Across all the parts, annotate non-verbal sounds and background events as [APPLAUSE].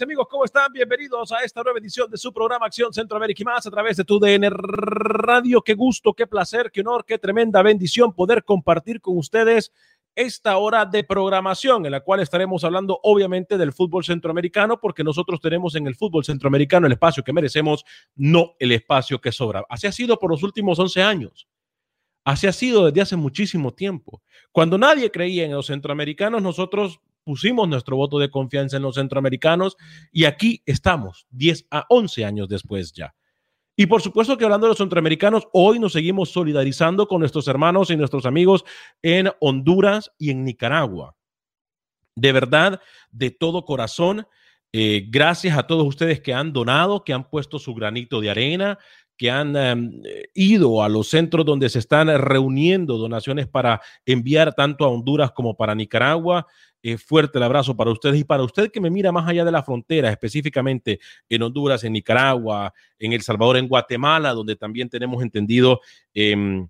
Amigos, ¿cómo están? Bienvenidos a esta nueva edición de su programa Acción Centroamérica y más a través de tu DN Radio. Qué gusto, qué placer, qué honor, qué tremenda bendición poder compartir con ustedes esta hora de programación en la cual estaremos hablando obviamente del fútbol centroamericano porque nosotros tenemos en el fútbol centroamericano el espacio que merecemos, no el espacio que sobra. Así ha sido por los últimos 11 años. Así ha sido desde hace muchísimo tiempo. Cuando nadie creía en los centroamericanos, nosotros pusimos nuestro voto de confianza en los centroamericanos y aquí estamos, 10 a 11 años después ya. Y por supuesto que hablando de los centroamericanos, hoy nos seguimos solidarizando con nuestros hermanos y nuestros amigos en Honduras y en Nicaragua. De verdad, de todo corazón, eh, gracias a todos ustedes que han donado, que han puesto su granito de arena, que han em, ido a los centros donde se están reuniendo donaciones para enviar tanto a Honduras como para Nicaragua. Eh, fuerte el abrazo para ustedes y para usted que me mira más allá de la frontera, específicamente en Honduras, en Nicaragua, en El Salvador, en Guatemala, donde también tenemos entendido, em,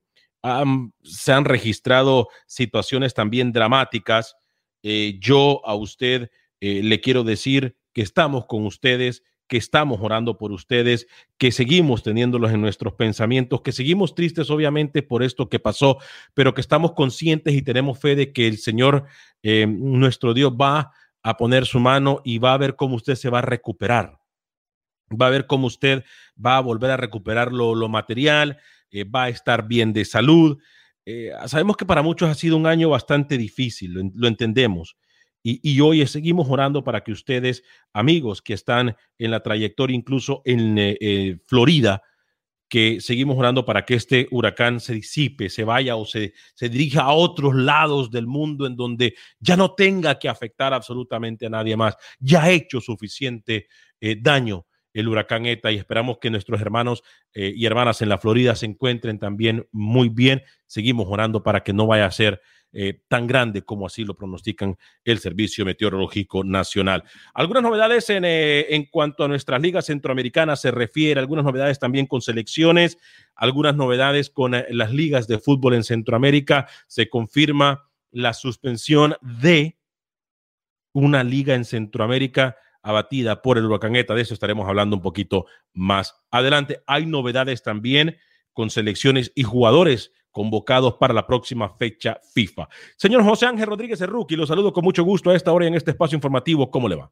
se han registrado situaciones también dramáticas. Eh, yo a usted eh, le quiero decir que estamos con ustedes que estamos orando por ustedes, que seguimos teniéndolos en nuestros pensamientos, que seguimos tristes obviamente por esto que pasó, pero que estamos conscientes y tenemos fe de que el Señor, eh, nuestro Dios, va a poner su mano y va a ver cómo usted se va a recuperar. Va a ver cómo usted va a volver a recuperar lo, material, eh, va a estar bien de salud. Eh, sabemos que para muchos ha sido un año bastante difícil, lo entendemos y, hoy seguimos orando para que ustedes, amigos que están en la trayectoria, incluso en eh, eh, Florida, que seguimos orando para que este huracán se disipe, se vaya o se, se dirija a otros lados del mundo en donde ya no tenga que afectar absolutamente a nadie más. Ya ha hecho suficiente eh, daño el huracán ETA y esperamos que nuestros hermanos y hermanas en la Florida se encuentren también muy bien. Seguimos orando para que no vaya a ser eh, tan grande como así lo pronostican el Servicio Meteorológico Nacional. Algunas novedades en, eh, en cuanto a nuestras ligas centroamericanas se refiere, algunas novedades también con selecciones, algunas novedades con eh, las ligas de fútbol en Centroamérica. Se confirma la suspensión de una liga en Centroamérica abatida por el huracán ETA. De eso estaremos hablando un poquito más adelante. Hay novedades también con selecciones y jugadores convocados para la próxima fecha FIFA. Señor José Ángel Rodríguez Rookie, lo saludo con mucho gusto a esta hora en este espacio informativo. ¿Cómo le va?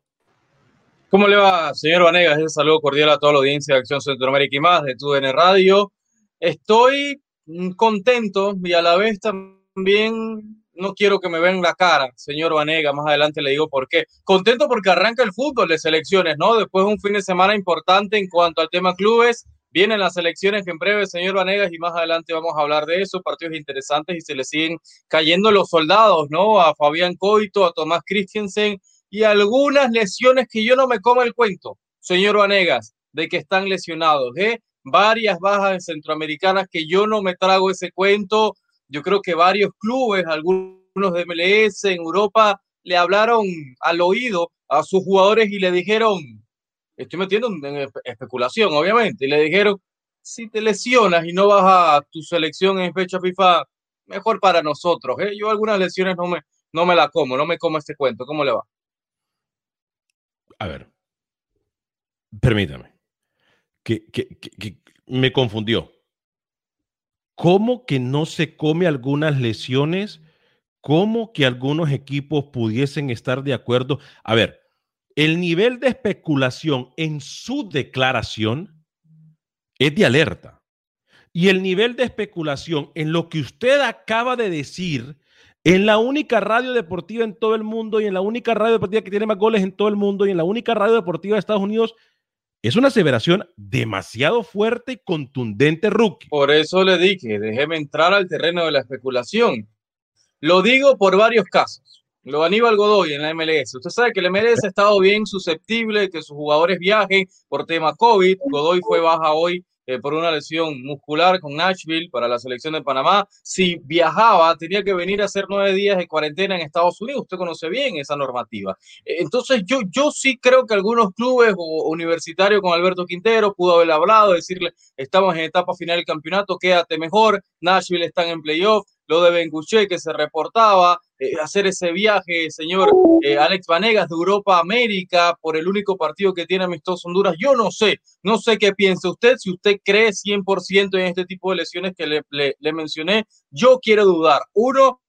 ¿Cómo le va, señor Vanegas? Un saludo cordial a toda la audiencia de Acción Centroamérica y más de TUDN Radio. Estoy contento y a la vez también no quiero que me vean la cara, señor Vanega. Más adelante le digo por qué. Contento porque arranca el fútbol de selecciones, ¿no? Después de un fin de semana importante en cuanto al tema clubes. Vienen las elecciones en breve, señor Vanegas, y más adelante vamos a hablar de eso, partidos interesantes y se le siguen cayendo los soldados, ¿no? A Fabián Coito, a Tomás Christensen y algunas lesiones que yo no me como el cuento, señor Vanegas, de que están lesionados, ¿eh? Varias bajas centroamericanas que yo no me trago ese cuento. Yo creo que varios clubes, algunos de MLS en Europa, le hablaron al oído a sus jugadores y le dijeron, estoy metiendo en especulación, obviamente, y le dijeron, si te lesionas y no vas a tu selección en fecha FIFA, mejor para nosotros. ¿eh? Yo algunas lesiones no me, no me la como, no me como este cuento. ¿Cómo le va? a ver, permítame, que, me confundió. ¿Cómo que no se come algunas lesiones? ¿Cómo que algunos equipos pudiesen estar de acuerdo? A ver, el nivel de especulación en su declaración es de alerta. Y el nivel de especulación en lo que usted acaba de decir en la única radio deportiva en todo el mundo y en la única radio deportiva que tiene más goles en todo el mundo y en la única radio deportiva de Estados Unidos, es una aseveración demasiado fuerte y contundente, rookie. Por eso le dije, déjeme entrar al terreno de la especulación. Lo digo por varios casos. Lo Aníbal Godoy en la MLS. Usted sabe que el MLS ha estado bien susceptible de que sus jugadores viajen por tema COVID. Godoy fue baja hoy eh, por una lesión muscular con Nashville para la selección de Panamá. Si viajaba, tenía que venir a hacer nueve días de cuarentena en Estados Unidos. Usted conoce bien esa normativa. Eh, entonces, yo, yo sí creo que algunos clubes o universitarios con Alberto Quintero pudo haber hablado, decirle, estamos en etapa final del campeonato, quédate mejor. Nashville están en playoff lo de Benguche que se reportaba, eh, hacer ese viaje, señor eh, Alex Vanegas de Europa a América por el único partido que tiene amistoso Honduras. Yo no sé, no sé qué piensa usted, si usted cree 100% en este tipo de lesiones que le, le mencioné, yo quiero dudar. Uno,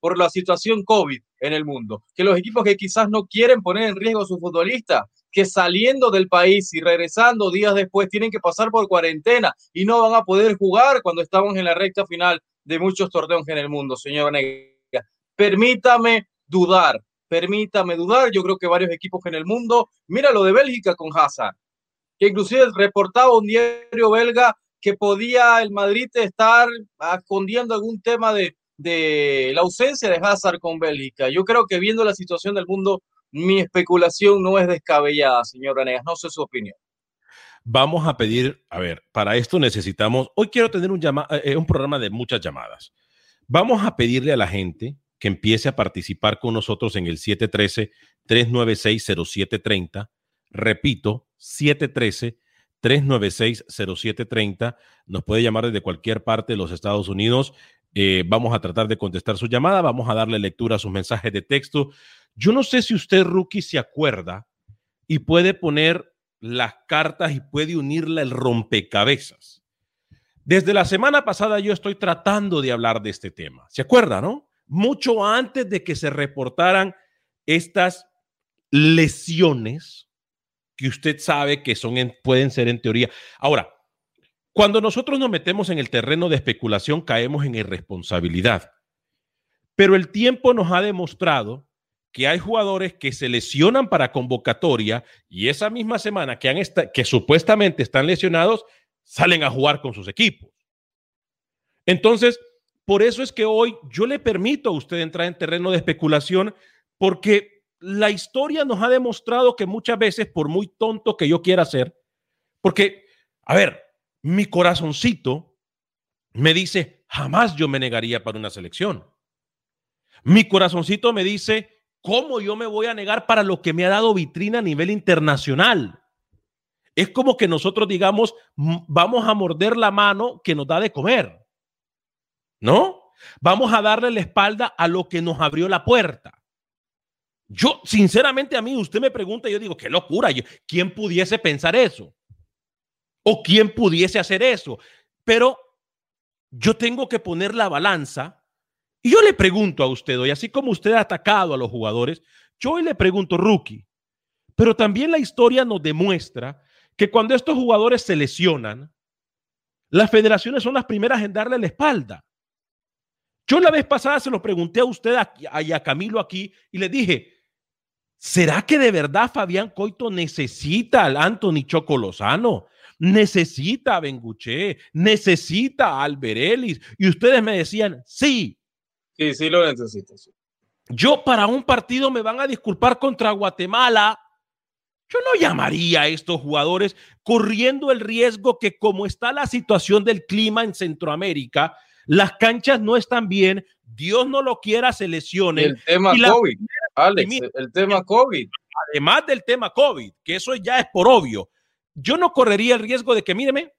por la situación COVID en el mundo, que los equipos que quizás no quieren poner en riesgo a sus futbolistas, que saliendo del país y regresando días después tienen que pasar por cuarentena y no van a poder jugar cuando estamos en la recta final de muchos torneos en el mundo, señor Vanega. Permítame dudar, permítame dudar. Yo creo que varios equipos en el mundo, mira lo de Bélgica con Hazard, que inclusive reportaba un diario belga que podía el Madrid estar escondiendo algún tema de, de la ausencia de Hazard con Bélgica. Yo creo que viendo la situación del mundo, mi especulación no es descabellada, señor Vanegas. No sé su opinión. Vamos a pedir, a ver, para esto necesitamos, hoy quiero tener un, eh, un programa de muchas llamadas. Vamos a pedirle a la gente que empiece a participar con nosotros en el 713-396-0730. Repito, 713-396-0730. Nos puede llamar desde cualquier parte de los Estados Unidos. Eh, vamos a tratar de contestar su llamada. Vamos a darle lectura a sus mensajes de texto. Yo no sé si usted, Rookie, se acuerda y puede poner las cartas y puede unirla el rompecabezas. Desde la semana pasada yo estoy tratando de hablar de este tema. ¿Se acuerda, no? Mucho antes de que se reportaran estas lesiones que usted sabe que son pueden ser en teoría. Ahora, cuando nosotros nos metemos en el terreno de especulación caemos en irresponsabilidad. Pero el tiempo nos ha demostrado que hay jugadores que se lesionan para convocatoria y esa misma semana que, han que supuestamente están lesionados, salen a jugar con sus equipos. Entonces, por eso es que hoy yo le permito a usted entrar en terreno de especulación porque la historia nos ha demostrado que muchas veces, por muy tonto que yo quiera ser, porque, a ver, mi corazoncito me dice, jamás yo me negaría para una selección. Mi corazoncito me dice, ¿Cómo yo me voy a negar para lo que me ha dado vitrina a nivel internacional? Es como que nosotros digamos, vamos a morder la mano que nos da de comer. ¿No? Vamos a darle la espalda a lo que nos abrió la puerta. Yo, sinceramente, a mí, usted me pregunta, yo digo, qué locura. ¿Quién pudiese pensar eso? ¿O quién pudiese hacer eso? Pero yo tengo que poner la balanza y yo le pregunto a usted hoy, así como usted ha atacado a los jugadores, yo hoy le pregunto, rookie, pero también la historia nos demuestra que cuando estos jugadores se lesionan, las federaciones son las primeras en darle la espalda. Yo la vez pasada se lo pregunté a usted y a Camilo aquí y le dije, ¿será que de verdad Fabián Coito necesita al Anthony Chocolosano? Necesita a necesita a Alberelis. Y ustedes me decían, sí. Sí, sí lo necesita. Yo para un partido me van a disculpar contra Guatemala. Yo no llamaría a estos jugadores corriendo el riesgo que como está la situación del clima en Centroamérica, las canchas no están bien, Dios no lo quiera, se lesionen. El tema COVID, Alex, el tema COVID. Además del tema COVID, que eso ya es por obvio. Yo no correría el riesgo de que, míreme,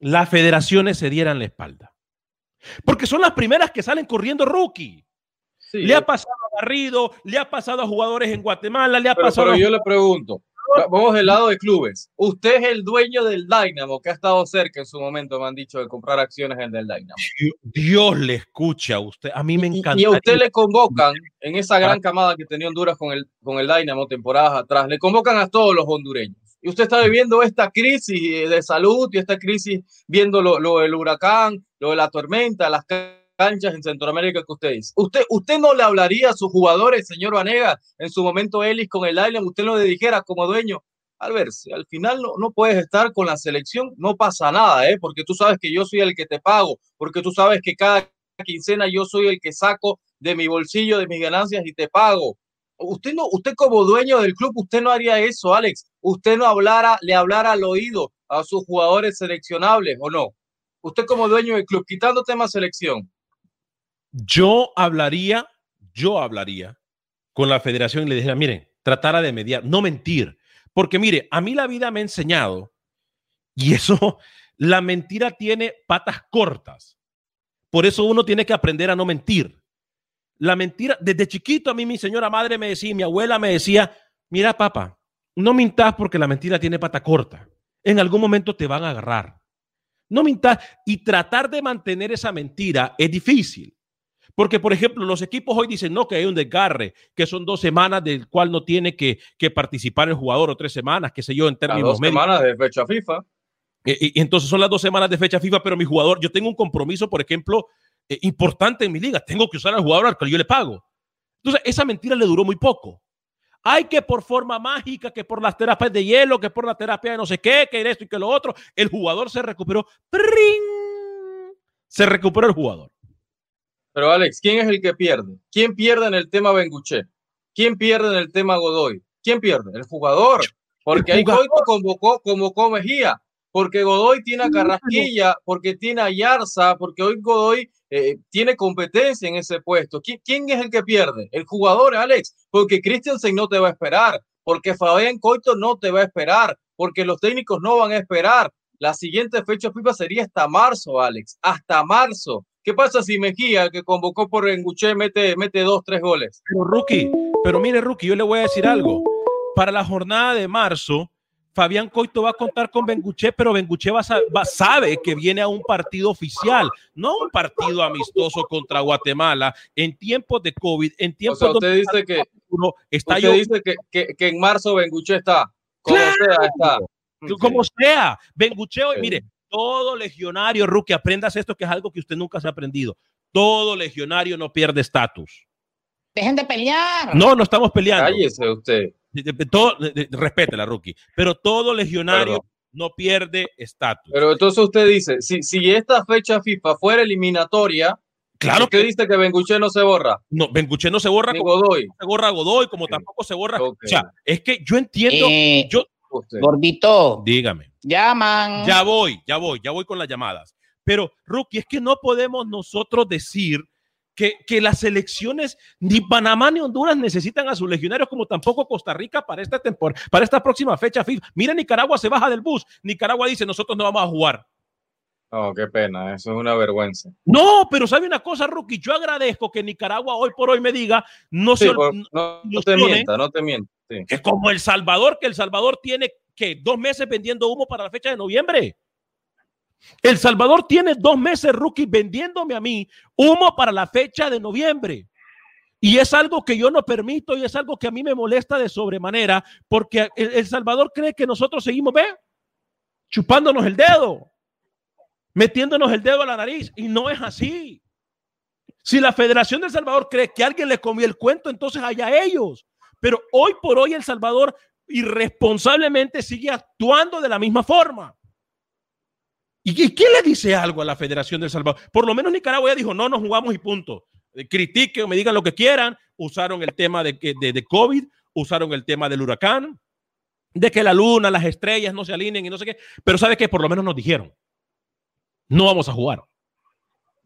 las federaciones se dieran la espalda. Porque son las primeras que salen corriendo rookie. le ha pasado a Garrido, le ha pasado a jugadores en Guatemala, le ha pasado pero yo le pregunto, vamos del lado de clubes. Usted es el dueño del Dynamo, que ha estado cerca en su momento, me han dicho, de comprar acciones en el Dynamo. Dios, le escucha a usted. A mí me encanta. Y a usted le convocan en esa gran camada que tenía Honduras con el, con el Dynamo temporadas atrás, le convocan a todos los hondureños. Y usted está viviendo esta crisis de salud y esta crisis viendo lo, lo del huracán, lo de la tormenta, las canchas en Centroamérica que usted dice. ¿Usted, usted no le hablaría a sus jugadores, señor Vanega, en su momento Ellis con el Island, usted le dijera como dueño, Albert, si al final no, no puedes estar con la selección, no pasa nada, ¿eh? porque tú sabes que yo soy el que te pago, porque tú sabes que cada quincena yo soy el que saco de mi bolsillo, de mis ganancias y te pago. Usted no, usted como dueño del club, usted no haría eso, Alex. Usted no hablara, le hablara al oído a sus jugadores seleccionables, ¿o no? Usted como dueño del club, quitando tema selección, yo hablaría, yo hablaría con la federación y le dijera, miren, tratara de mediar, no mentir, porque mire, a mí la vida me ha enseñado, y eso, [LAUGHS] la mentira tiene patas cortas. Por eso uno tiene que aprender a no mentir. La mentira, desde chiquito a mí mi señora madre me decía, mi abuela me decía, mira papá, no mintas porque la mentira tiene pata corta. En algún momento te van a agarrar. No mintas y tratar de mantener esa mentira es difícil. Porque, por ejemplo, los equipos hoy dicen, no, que hay un desgarre, que son dos semanas del cual no tiene que, participar el jugador o tres semanas, qué sé yo, en términos dos semanas de fecha FIFA. Eh, y, entonces son las dos semanas de fecha FIFA, pero mi jugador, yo tengo un compromiso, por ejemplo, eh, importante en mi liga, tengo que usar al jugador al que yo le pago. Entonces, esa mentira le duró muy poco. Hay que por forma mágica, que por las terapias de hielo, que por la terapia de no sé qué, que esto y que lo otro, el jugador se recuperó. ¡Pring! Se recuperó el jugador. Pero Alex, ¿quién es el que pierde? ¿Quién pierde en el tema Benguche? ¿Quién pierde en el tema Godoy? ¿Quién pierde? El jugador. Porque ahí Coito convocó, convocó Mejía, porque Godoy tiene a Carrasquilla, porque tiene a Yarza, porque hoy Godoy eh, tiene competencia en ese puesto. ¿Quién, es el que pierde? El jugador, Alex, porque Christiansen no te va a esperar, porque Fabián Coito no te va a esperar, porque los técnicos no van a esperar. La siguiente fecha FIFA sería hasta marzo, Alex, hasta marzo. ¿Qué pasa si Mejía, que convocó por Enguché, mete, mete dos, tres goles? Pero Rookie, pero mire, Rookie, yo le voy a decir algo. Para la jornada de marzo, Fabián Coito va a contar con Benguché, pero Benguché va, va, sabe que viene a un partido oficial, no un partido amistoso contra Guatemala en tiempos de COVID, en tiempos o usted dice que está usted dice que, que, que, en marzo Benguché está, como sea, está. Como sea, Benguché hoy, mire, todo legionario, Rookie, aprendas esto que es algo que usted nunca se ha aprendido. Todo legionario no pierde estatus. Dejen de pelear. No, no estamos peleando. Cállese usted. Todo, respétela, Rookie. Pero todo legionario no pierde estatus. Pero entonces usted dice, si, si esta fecha FIFA fuera eliminatoria, Claro que dice que Benguche no se borra. No, Benguche no se borra como Godoy. se borra Godoy, como tampoco se borra. O sea, es que yo entiendo. Eh, yo, Gordito. Dígame. Llaman. Ya voy, ya voy, ya voy con las llamadas. Pero, Rookie, es que no podemos nosotros decir que, que, las selecciones, ni Panamá ni Honduras necesitan a sus legionarios, como tampoco Costa Rica para esta temporada, para esta próxima fecha FIFA. Mira, Nicaragua se baja del bus. Nicaragua dice: Nosotros no vamos a jugar. Oh, qué pena, eso es una vergüenza. No, pero sabe una cosa, Rookie, yo agradezco que Nicaragua hoy por hoy me diga, no Sí, se por- no- no, no te mienta, no te mienta. sí. que como El Salvador, que El Salvador tiene que dos meses vendiendo humo para la fecha de noviembre. El Salvador tiene dos meses, Rookie, vendiéndome a mí humo para la fecha de noviembre. Y es algo que yo no permito y es algo que a mí me molesta de sobremanera porque El, El Salvador cree que nosotros seguimos, ve, chupándonos el dedo, metiéndonos el dedo a la nariz y no es así. Si la Federación de El Salvador cree que alguien le comió el cuento, entonces allá ellos. Pero hoy por hoy El Salvador irresponsablemente sigue actuando de la misma forma. ¿Y quién le dice algo a la Federación de El Salvador? Por lo menos Nicaragua ya dijo, no nos jugamos y punto. Eh, Critiquen, me digan lo que quieran. Usaron el tema de, de, de COVID, usaron el tema del huracán, de que la luna, las estrellas no se alineen y no sé qué. Pero ¿sabe qué? Por lo menos nos dijeron, no vamos a jugar.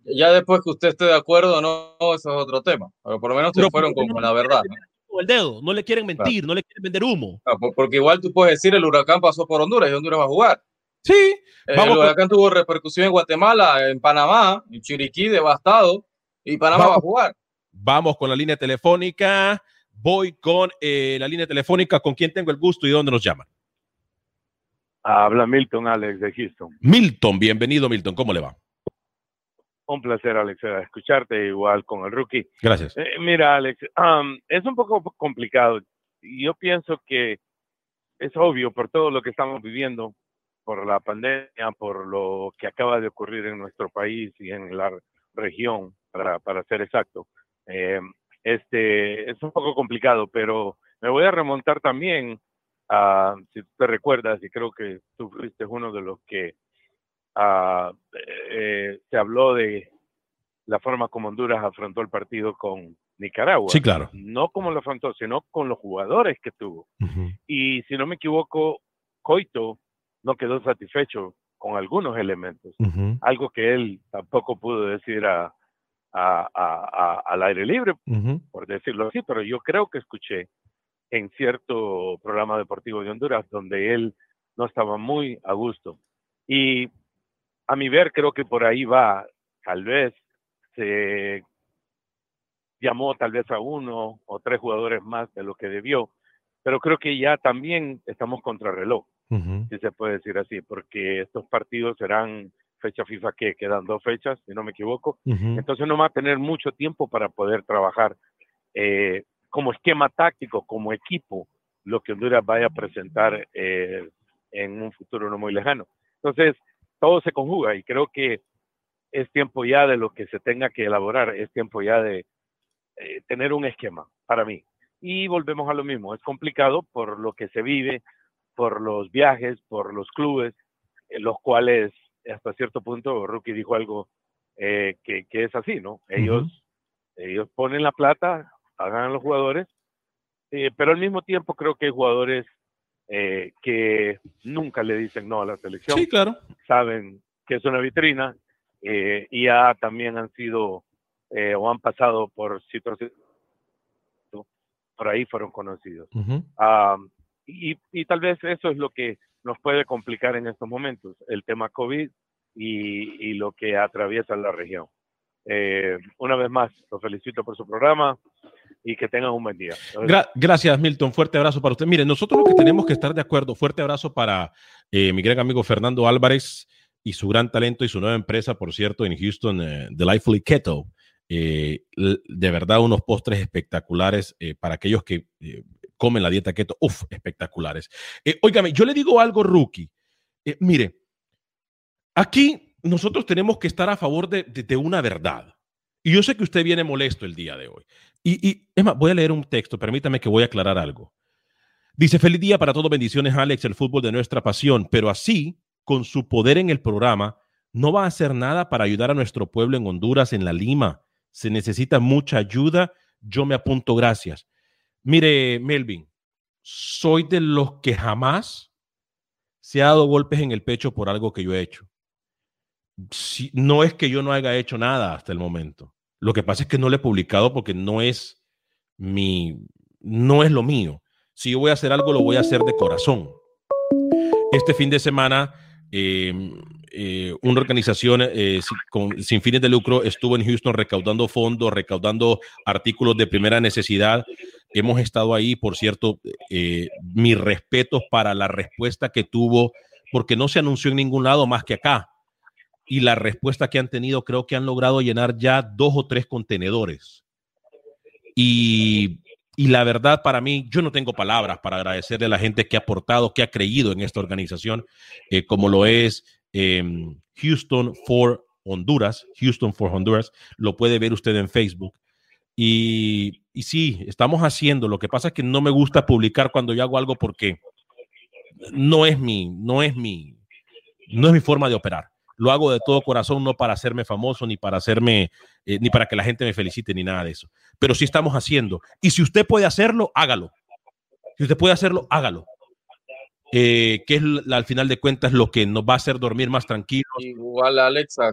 Ya después que usted esté de acuerdo, no, eso es otro tema. Pero por lo menos se Pero fueron con, con la verdad. ¿no? Con El dedo, no le quieren mentir, no le quieren vender humo. Por- Porque igual tú puedes decir el huracán pasó por Honduras y Honduras va a jugar. Sí, El Vamos con- huracán tuvo repercusión en Guatemala, en Panamá, en Chiriquí devastado y Panamá Vamos. va a jugar. Vamos con la línea telefónica. Voy con eh, la línea telefónica con quien tengo el gusto y dónde nos llaman. Habla Milton Alex de Houston. Milton, bienvenido Milton, ¿cómo le va? Un placer, Alex, eh, escucharte igual con el rookie. Gracias. Eh, mira, Alex, um, es un poco complicado. Yo pienso que es obvio por todo lo que estamos viviendo, por la pandemia, por lo que acaba de ocurrir en nuestro país y en la región, para, para ser exacto. Eh, este, es un poco complicado, pero me voy a remontar también a, si te recuerdas, y creo que tú fuiste uno de los que eh, se habló de la forma como Honduras afrontó el partido con Nicaragua. Sí, claro. No como lo afrontó, sino con los jugadores que tuvo. Y si no me equivoco, Coito no quedó satisfecho con algunos elementos, algo que él tampoco pudo decir a, a- a- a- al aire libre, por decirlo así, pero yo creo que escuché en cierto programa deportivo de Honduras donde él no estaba muy a gusto. Y a mi ver, creo que por ahí va, tal vez se llamó tal vez a uno o tres jugadores más de lo que debió, pero creo que ya también estamos contra reloj, si se puede decir así, porque estos partidos serán fecha FIFA que quedan dos fechas, si no me equivoco, entonces no va a tener mucho tiempo para poder trabajar eh, como esquema táctico, como equipo, lo que Honduras vaya a presentar eh, en un futuro no muy lejano. Entonces, todo se conjuga y creo que es tiempo ya de lo que se tenga que elaborar, es tiempo ya de eh, tener un esquema para mí. Y volvemos a lo mismo, es complicado por lo que se vive, por los viajes, por los clubes, eh, los cuales hasta cierto punto, Rookie dijo algo eh, que, que es así, ¿no? Ellos, ellos ponen la plata, pagan a los jugadores, eh, pero al mismo tiempo creo que hay jugadores eh, que nunca le dicen no a la selección, Sí, claro. saben que es una vitrina eh, y ya también han sido eh, o han pasado por situaciones por ahí fueron conocidos. Ah, y, y tal vez eso es lo que nos puede complicar en estos momentos, el tema COVID y, y lo que atraviesa la región. Eh, una vez más, los felicito por su programa y que tengan un buen día. Gra- gracias, Milton. Fuerte abrazo para usted. Mire, nosotros lo que tenemos que estar de acuerdo. Fuerte abrazo para eh, mi gran amigo Fernando Álvarez y su gran talento y su nueva empresa, por cierto, en Houston, eh, Delightfully Keto. Eh, de verdad, unos postres espectaculares eh, para aquellos que comen la dieta keto. Uf, espectaculares. Óigame, yo le digo algo, rookie. Mire, aquí nosotros tenemos que estar a favor de una verdad. Y yo sé que usted viene molesto el día de hoy. Y, y voy a leer un texto, permítame que voy a aclarar algo. Dice, feliz día para todos, bendiciones Alex, el fútbol de nuestra pasión, pero así, con su poder en el programa, no va a hacer nada para ayudar a nuestro pueblo en Honduras, en la Lima. Se necesita mucha ayuda, yo me apunto, gracias. Mire, Melvin, soy de los que jamás se ha dado golpes en el pecho por algo que yo he hecho. No es que yo no haya hecho nada hasta el momento. Lo que pasa es que no lo he publicado porque no es mi, no es lo mío. Si yo voy a hacer algo, lo voy a hacer de corazón. Este fin de semana eh, eh, una organización eh, sin, fines de lucro estuvo en Houston recaudando fondos, recaudando artículos de primera necesidad. Hemos estado ahí, por cierto, eh, mis respetos para la respuesta que tuvo, porque no se anunció en ningún lado más que acá. Y la respuesta que han tenido, creo que han logrado llenar ya dos o tres contenedores. Y y la verdad, para mí, yo no tengo palabras para agradecerle a la gente que ha aportado, que ha creído en esta organización, eh, como lo es em, Houston for Honduras, Houston for Honduras, lo puede ver usted en Facebook. Y, y sí, estamos haciendo, lo que pasa es que no me gusta publicar cuando yo hago algo porque no es mi, no es mi, no es mi forma de operar lo hago de todo corazón, no para hacerme famoso, ni para hacerme, eh, ni para que la gente me felicite, ni nada de eso. Pero sí estamos haciendo. Y si usted puede hacerlo, hágalo. Si usted puede hacerlo, hágalo. Eh, que es al final de cuentas lo que nos va a hacer dormir más tranquilos. Igual, Alexa,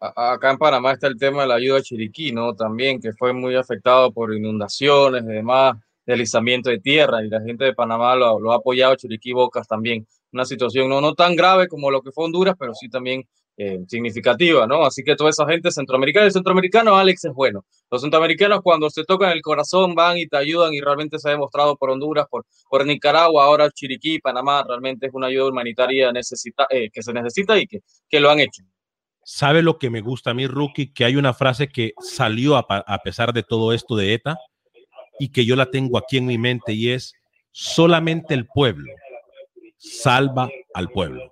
acá en Panamá está el tema de la ayuda a Chiriquí, ¿no? También, que fue muy afectado por inundaciones y demás, deslizamiento de tierra, y la gente de Panamá lo, lo ha apoyado, Chiriquí Bocas también una situación no, no tan grave como lo que fue Honduras, pero sí también eh, significativa, ¿no? Así que toda esa gente centroamericana, el centroamericano Alex es bueno. Los centroamericanos cuando se tocan el corazón van y te ayudan y realmente se ha demostrado por Honduras, por, por Nicaragua, ahora Chiriquí, Panamá, realmente es una ayuda humanitaria necesita, eh, que se necesita y que, que lo han hecho. ¿Sabe lo que me gusta a mí, Rookie? Que hay una frase que salió a, a pesar de todo esto de ETA y que yo la tengo aquí en mi mente y es solamente el pueblo salva al pueblo.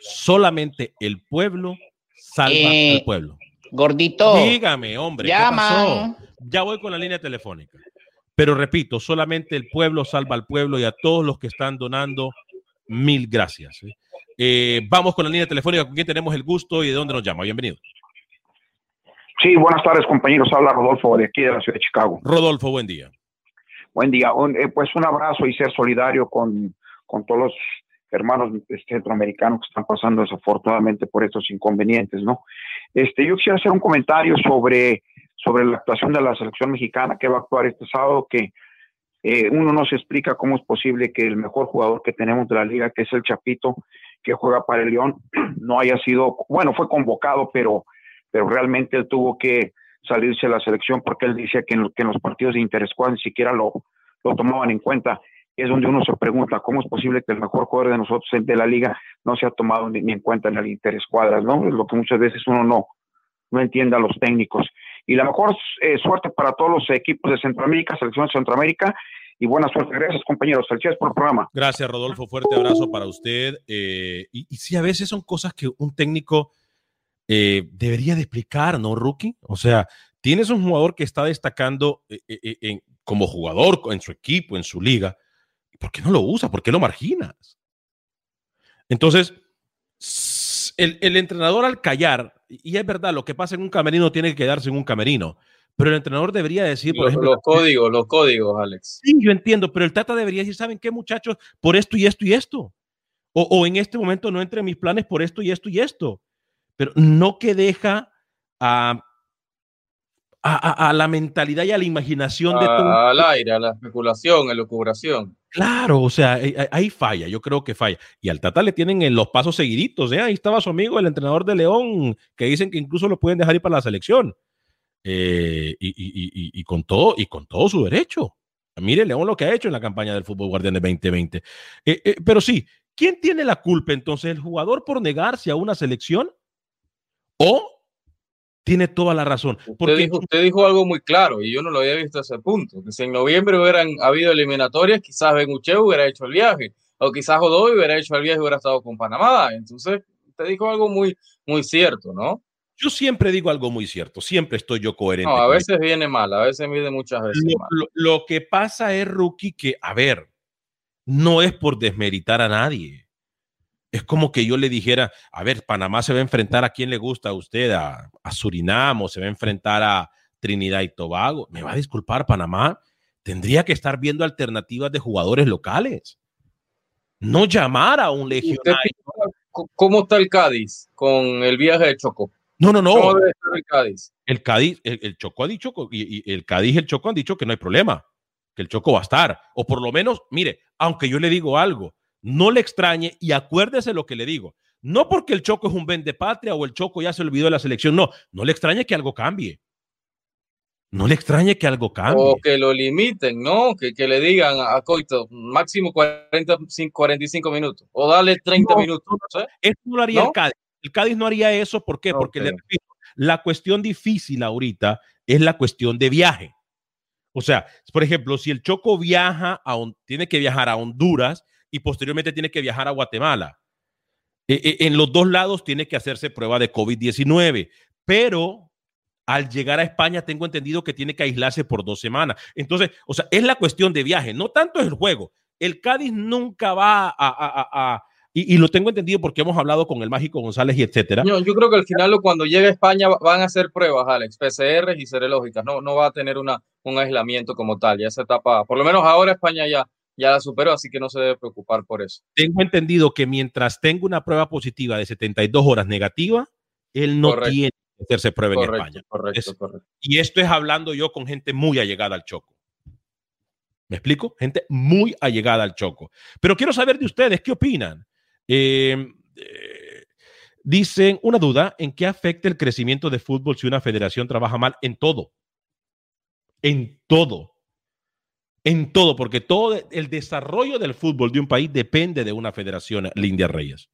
Solamente el pueblo salva al pueblo. Gordito. Dígame, hombre, ¿qué pasó? Ya voy con la línea telefónica. Pero repito, solamente el pueblo salva al pueblo y a todos los que están donando, mil gracias. ¿eh? Eh, vamos con la línea telefónica, con quién tenemos el gusto y de dónde nos llama. Bienvenido. Sí, buenas tardes, compañeros. Habla Rodolfo de aquí de la ciudad de Chicago. Rodolfo, buen día. Buen día. Eh, pues un abrazo y ser solidario con con todos los hermanos este, centroamericanos que están pasando desafortunadamente por estos inconvenientes, ¿no? Este, yo quisiera hacer un comentario sobre, sobre la actuación de la selección mexicana que va a actuar este sábado, que eh, uno no se explica cómo es posible que el mejor jugador que tenemos de la liga, que es el Chapito, que juega para el León, [CLEARS THROAT] no haya sido, bueno, fue convocado, pero, pero realmente él tuvo que salirse de la selección porque él decía que en, los partidos de interescuadra ni siquiera lo, lo tomaban en cuenta es donde uno se pregunta cómo es posible que el mejor jugador de nosotros de la liga no se ha tomado ni, en cuenta en el interescuadras, ¿no? Es lo que muchas veces uno no, no entiende a los técnicos. Y la mejor eh, suerte para todos los equipos de Centroamérica, selección de Centroamérica, y buena suerte. Gracias, compañeros. Felicidades por el programa. Gracias, Rodolfo. Fuerte abrazo para usted. Eh, y, sí, a veces son cosas que un técnico eh, debería de explicar, ¿no, Rookie? O sea, tienes un jugador que está destacando como jugador en su equipo, en su liga, ¿Por qué no lo usa? ¿Por qué lo marginas? Entonces, el, entrenador al callar, y es verdad, lo que pasa en un camerino tiene que quedarse en un camerino, pero el entrenador debería decir, por los, ejemplo... Los códigos, los códigos, Alex. Sí, yo entiendo, pero el Tata debería decir, ¿saben qué, muchachos? Por esto y esto y esto. O, o en este momento no entre en mis planes por esto y esto y esto. Pero no que deja a a, la mentalidad y a la imaginación de todo. Al aire, a la especulación, a la lucubración. Claro, o sea, ahí falla, yo creo que falla. Y al Tata le tienen en los pasos seguiditos, ¿eh? Ahí estaba su amigo, el entrenador de León, que dicen que incluso lo pueden dejar ir para la selección. Eh, y, con todo, y con todo su derecho. Mire León lo que ha hecho en la campaña del fútbol guardián de 2020. Eh, eh, pero sí, ¿quién tiene la culpa entonces? ¿El jugador por negarse a una selección? ¿O tiene toda la razón. Porque usted dijo, usted dijo, algo muy claro y yo no lo había visto a ese punto. Que si en noviembre hubieran habido eliminatorias, quizás Benguche hubiera hecho el viaje, o quizás Godoy hubiera hecho el viaje y hubiera estado con Panamá. Entonces, usted dijo algo muy, muy cierto, ¿no? Yo siempre digo algo muy cierto, siempre estoy yo coherente. No, a veces viene mal, a veces viene muchas veces lo, mal. Lo, lo que pasa es, Rookie, que, a ver, no es por desmeritar a nadie es como que yo le dijera, a ver, Panamá se va a enfrentar a quién le gusta a usted, a, a Surinam o se va a enfrentar a Trinidad y Tobago. Me va a disculpar, Panamá tendría que estar viendo alternativas de jugadores locales. No llamar a un legionario. ¿Cómo está el Cádiz con el viaje de Choco? No, no, no. ¿Cómo debe estar el Cádiz? El Cádiz, el, el Choco ha dicho, y, y el Cádiz y el Choco han dicho que no hay problema, que el Choco va a estar. O por lo menos, mire, aunque yo le digo algo, no le extrañe y acuérdese lo que le digo. No porque el Choco es un vende patria o el Choco ya se olvidó de la selección, no, no le extraña que algo cambie. No le extrañe que algo cambie. O que lo limiten, ¿no? Que, que le digan a Coito máximo 45, 45 minutos o dale 30 minutos. ¿no? Eso no lo haría el Cádiz. El Cádiz no haría eso. ¿Por qué? Porque le repito, la cuestión difícil ahorita es la cuestión de viaje. O sea, por ejemplo, si el Choco viaja a, tiene que viajar a Honduras y posteriormente tiene que viajar a Guatemala. E, e, en los dos lados tiene que hacerse prueba de COVID-19, pero al llegar a España tengo entendido que tiene que aislarse por dos semanas. Entonces, o sea, es la cuestión de viaje, no tanto el juego. El Cádiz nunca va a, y, lo tengo entendido porque hemos hablado con el Mágico González y etcétera. Yo creo que al final cuando llegue a España van a hacer pruebas, Alex, PCR y serológicas. No, no va a tener una, un aislamiento como tal. Ya esa etapa, por lo menos ahora España ya, ya la superó, así que no se debe preocupar por eso. Tengo entendido que mientras tenga una prueba positiva de 72 horas negativa, él no tiene que hacerse prueba en España. Correcto, correcto. Y esto es hablando yo con gente muy allegada al Choco. ¿Me explico? Gente muy allegada al Choco. Pero quiero saber de ustedes, ¿qué opinan? Eh, eh, dicen una duda, ¿en qué afecta el crecimiento de fútbol si una federación trabaja mal? En todo. En todo. En todo, porque todo el desarrollo del fútbol de un país depende de una federación, Lindia Reyes.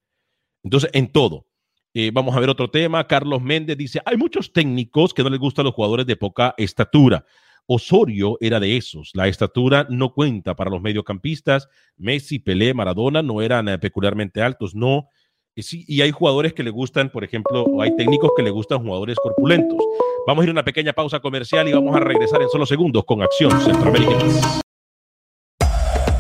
Entonces, en todo. Eh, vamos a ver otro tema. Carlos Méndez dice, hay muchos técnicos que no les gustan los jugadores de poca estatura. Osorio era de esos. La estatura no cuenta para los mediocampistas. Messi, Pelé, Maradona no eran eh, peculiarmente altos, no. Y, sí, y hay jugadores que le gustan, por ejemplo, hay técnicos que le gustan jugadores corpulentos. Vamos a ir a una pequeña pausa comercial y vamos a regresar en solo segundos con Acción Centroamérica.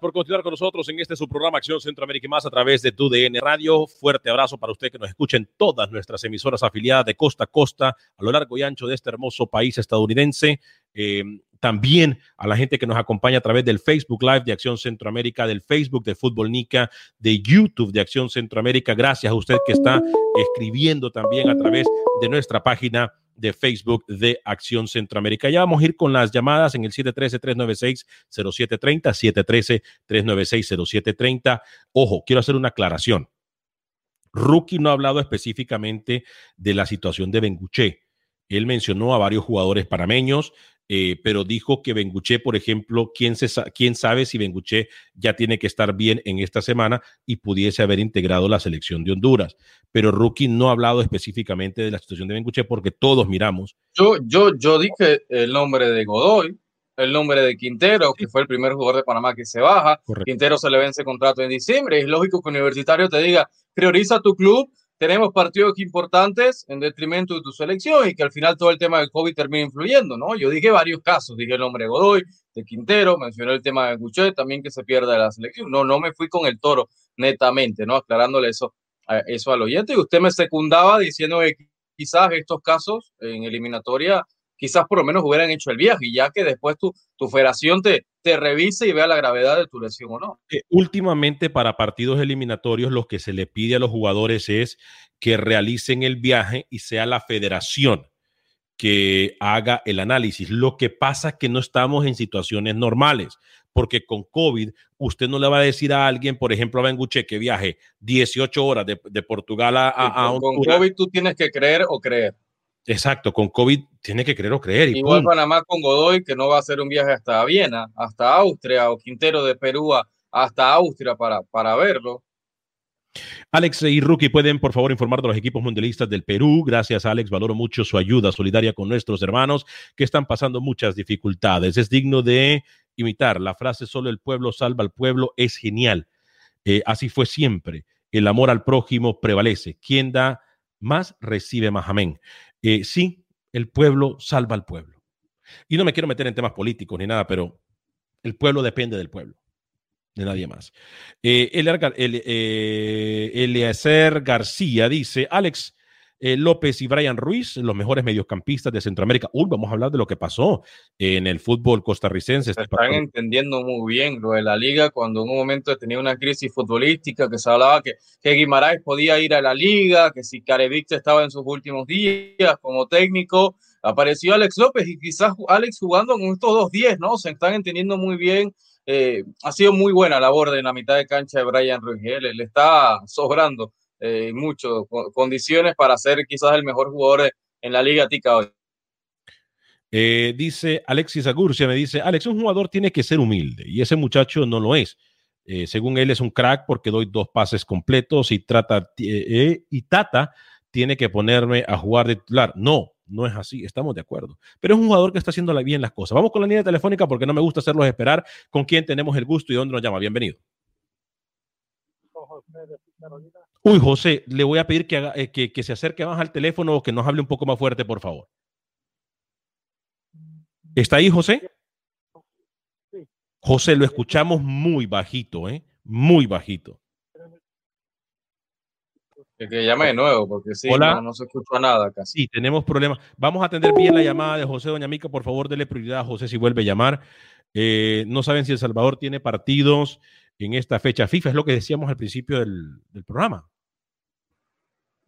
Por continuar con nosotros en este su programa Acción Centroamérica y más a través de TUDN Radio. Fuerte abrazo para usted que nos escucha en todas nuestras emisoras afiliadas de costa a costa a lo largo y ancho de este hermoso país estadounidense. Eh, también a la gente que nos acompaña a través del Facebook Live de Acción Centroamérica, del Facebook de Fútbol Nica, de YouTube de Acción Centroamérica. Gracias a usted que está escribiendo también a través de nuestra página de Facebook de Acción Centroamérica. Ya vamos a ir con las llamadas en el 713-396-0730, 713-396-0730. Ojo, quiero hacer una aclaración. Rookie no ha hablado específicamente de la situación de Benguché. Él mencionó a varios jugadores parameños, eh, pero dijo que Benguché, por ejemplo, ¿quién, se, quién sabe si Benguché ya tiene que estar bien en esta semana y pudiese haber integrado la selección de Honduras. Pero Rookie no ha hablado específicamente de la situación de Benguché porque todos miramos. Yo, yo, yo dije el nombre de Godoy, el nombre de Quintero, que fue el primer jugador de Panamá que se baja. Quintero se le vence contrato en diciembre. Es lógico que Universitario te diga, prioriza tu club tenemos partidos importantes en detrimento de tu selección y que al final todo el tema del COVID termina influyendo, ¿no? Yo dije varios casos, dije el nombre de Godoy, de Quintero, mencioné el tema de Guchet, también que se pierda la selección. No, no me fui con el toro netamente, ¿no? Aclarándole eso, eso al oyente y usted me secundaba diciendo que quizás estos casos en eliminatoria quizás por lo menos hubieran hecho el viaje y ya que después tu, tu federación te, te revise y vea la gravedad de tu lesión o no. Eh, últimamente para partidos eliminatorios lo que se le pide a los jugadores es que realicen el viaje y sea la federación que haga el análisis. Lo que pasa es que no estamos en situaciones normales, porque con COVID usted no le va a decir a alguien, por ejemplo, a Benguche, que viaje 18 horas de, de Portugal a, a, a Con COVID tú tienes que creer o creer. Exacto, con COVID tiene que creer o creer. Y Igual Panamá con Godoy, que no va a hacer un viaje hasta Viena, hasta Austria, o Quintero de Perú hasta Austria para, para verlo. Alex y Rookie pueden, por favor, informar de los equipos mundialistas del Perú. Gracias, Alex. Valoro mucho su ayuda solidaria con nuestros hermanos que están pasando muchas dificultades. Es digno de imitar. La frase solo el pueblo salva al pueblo es genial. Eh, así fue siempre. El amor al prójimo prevalece. Quien da más recibe más. Amén. Eh, sí, el pueblo salva al pueblo. Y no me quiero meter en temas políticos ni nada, pero el pueblo depende del pueblo, de nadie más. Eh, eh, Eliezer García dice, Alex, eh, López y Brian Ruiz, los mejores mediocampistas de Centroamérica. Uy, vamos a hablar de lo que pasó en el fútbol costarricense. Se están entendiendo muy bien lo de la liga cuando en un momento tenía una crisis futbolística que se hablaba que, que Guimaraes podía ir a la liga, que si Carevic estaba en sus últimos días como técnico, apareció Alex López y quizás Alex jugando con estos dos 10, ¿no? Se están entendiendo muy bien. Eh, ha sido muy buena labor en la mitad de cancha de Brian Ruiz. ¿eh? Le, está sobrando eh, mucho condiciones para ser quizás el mejor jugador en la liga tica hoy. Eh, dice Alexis Agurcia, me dice, Alex, un jugador tiene que ser humilde y ese muchacho no lo es. según él es un crack porque doy dos pases completos y, trata, y Tata tiene que ponerme a jugar de titular. No, no es así, estamos de acuerdo. Pero es un jugador que está haciendo bien las cosas. Vamos con la línea telefónica porque no me gusta hacerlos esperar. ¿Con quién tenemos el gusto y dónde nos llama? Bienvenido. Uy, José, le voy a pedir que, eh, que, se acerque más al teléfono o que nos hable un poco más fuerte, por favor. ¿Está ahí, José? José, lo escuchamos muy bajito, ¿eh? Muy bajito. Que, llame de nuevo, porque sí, No, se escucha nada casi. Sí, tenemos problemas. Vamos a atender bien la llamada de José Doña Mica. Por favor, dele prioridad a José si vuelve a llamar. Eh, no saben si El Salvador tiene partidos en esta fecha FIFA, es lo que decíamos al principio del, programa.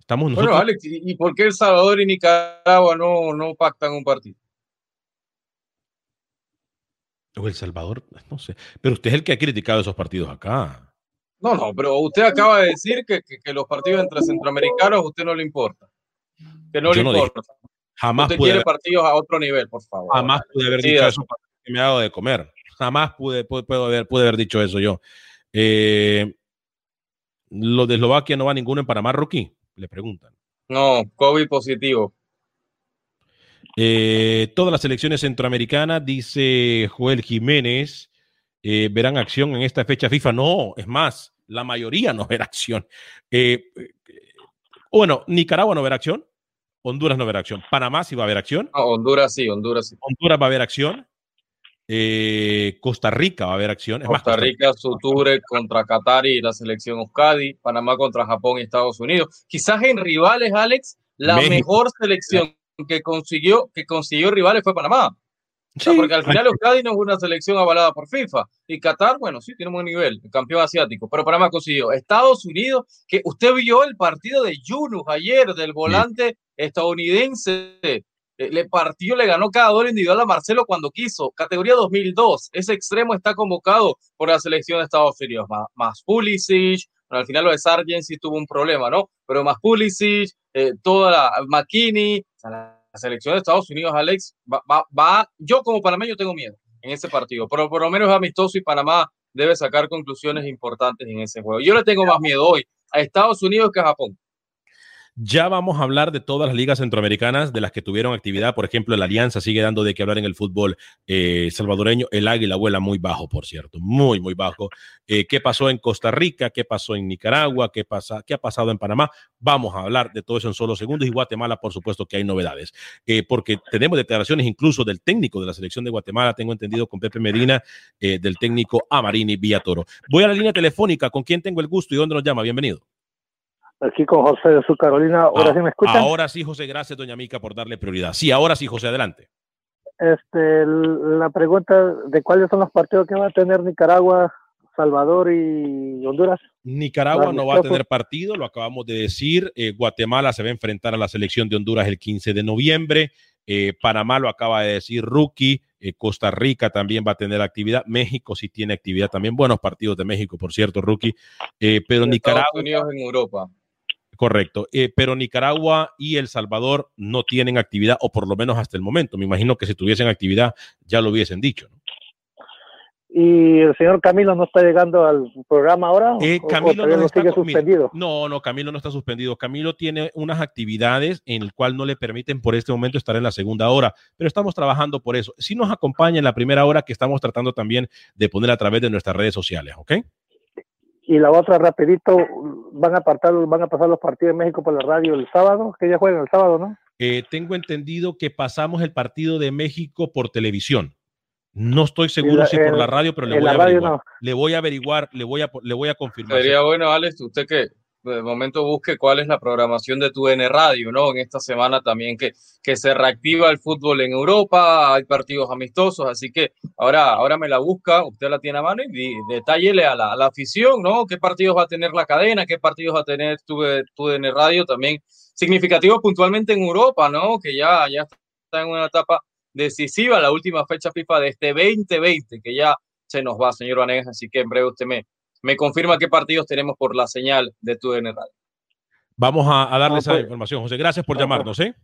Estamos nosotros... Bueno, Alex, ¿y por qué El Salvador y Nicaragua no, no pactan un partido? O El Salvador, no sé. Pero usted es el que ha criticado esos partidos acá. No, no, pero usted acaba de decir que, que, los partidos entre centroamericanos a usted no le importa. Que no le importa. jamás usted quiere partidos a otro nivel, por favor. Jamás pude haber dicho eso que me hago de comer. Jamás pude, pude, haber, pude haber dicho eso yo. Eh, ¿Los de Eslovaquia no va ninguno en Panamá, Rookie? Le preguntan. No, COVID positivo. Eh, todas las selecciones centroamericanas, dice Joel Jiménez, eh, verán acción en esta fecha FIFA. No, es más, la mayoría no verá acción. Eh, bueno, Nicaragua no verá acción, Honduras no verá acción, Panamá sí va a haber acción. Honduras sí, Honduras sí. Honduras va a haber acción. Costa Rica va a haber acción. Costa, Rica, Suture contra Qatar y la selección Euskadi, Panamá contra Japón y Estados Unidos. Quizás en rivales, Alex, la mejor selección que consiguió, que consiguió rivales fue Panamá porque al final Euskadi no es una selección avalada por FIFA. Y Qatar, bueno, sí, tiene un buen nivel, campeón asiático. Pero para más consiguió. Estados Unidos, que usted vio el partido de Yunus ayer, del volante estadounidense. Eh, le partió, le ganó cada duelo individual a Marcelo cuando quiso. Categoría 2002. Ese extremo está convocado por la selección de Estados Unidos. Más, Pulisic. al final lo de Sargent sí tuvo un problema, ¿no? Pero más Pulisic, eh, toda la McKinney, selección de Estados Unidos, Alex, va, va, yo como panameño tengo miedo en ese partido, pero por lo menos es amistoso y Panamá debe sacar conclusiones importantes en ese juego. Yo le tengo más miedo hoy a Estados Unidos que a Japón. Ya vamos a hablar de todas las ligas centroamericanas, de las que tuvieron actividad. Por ejemplo, la Alianza sigue dando de qué hablar en el fútbol eh, salvadoreño. El Águila vuela muy bajo, por cierto, muy, muy bajo. Eh, ¿Qué pasó en Costa Rica? ¿Qué pasó en Nicaragua? ¿Qué, pasa, ¿Qué ha pasado en Panamá? Vamos a hablar de todo eso en solo segundos. Y Guatemala, por supuesto, que hay novedades, eh, porque tenemos declaraciones incluso del técnico de la selección de Guatemala, tengo entendido con Pepe Medina, del técnico Amarini Villatoro. Voy a la línea telefónica. ¿Con quién tengo el gusto y dónde nos llama? Bienvenido. Aquí con José de su Carolina. ¿Ahora ah, sí me escuchan? Ahora sí, José. Gracias, doña Mica, por darle prioridad. Sí, ahora sí, José, adelante. Este, la pregunta de cuáles son los partidos que va a tener Nicaragua, Salvador y Honduras. Nicaragua no va a tener partido, lo acabamos de decir. Eh, Guatemala se va a enfrentar a la selección de Honduras el 15 de noviembre. Eh, Panamá lo acaba de decir Rookie. Eh, Costa Rica también va a tener actividad. México sí tiene actividad también. Buenos partidos de México, por cierto, Rookie. pero Nicaragua. Unidos en Europa. Correcto, eh, pero Nicaragua y El Salvador no tienen actividad, o por lo menos hasta el momento. Me imagino que si tuviesen actividad ya lo hubiesen dicho. ¿no? ¿Y el señor Camilo no está llegando al programa ahora? Eh, Camilo no está suspendido. No, no, Camilo no está suspendido. Camilo tiene unas actividades en el cual no le permiten por este momento estar en la segunda hora, pero estamos trabajando por eso. Si nos acompaña en la primera hora que estamos tratando también de poner a través de nuestras redes sociales, ¿ok? Y la otra, rapidito, van a, apartar, van a pasar los partidos de México por la radio el sábado, que ya juegan el sábado, ¿no? eh, tengo entendido que pasamos el partido de México por televisión. No estoy seguro la- si por la radio, pero le voy a averiguar. no. Le voy a averiguar, le voy a, le voy a confirmar. Sería bueno, Alex, usted que de momento busque cuál es la programación de tu N Radio, ¿no? En esta semana también que, que se reactiva el fútbol en Europa, hay partidos amistosos, así que ahora, ahora me la busca, usted la tiene a mano y detállele a la, a la afición, ¿no? ¿Qué partidos va a tener la cadena? ¿Qué partidos va a tener tu, tu N Radio? También significativos puntualmente en Europa, ¿no? Que ya, ya está en una etapa decisiva, la última fecha FIFA de este 2020, que ya se nos va, señor Vanegas, así que en breve usted me, me confirma qué partidos tenemos por la señal de tu Radio. Vamos a, a darle No, esa pues- información, José. Gracias por Ajá. llamarnos, ¿eh?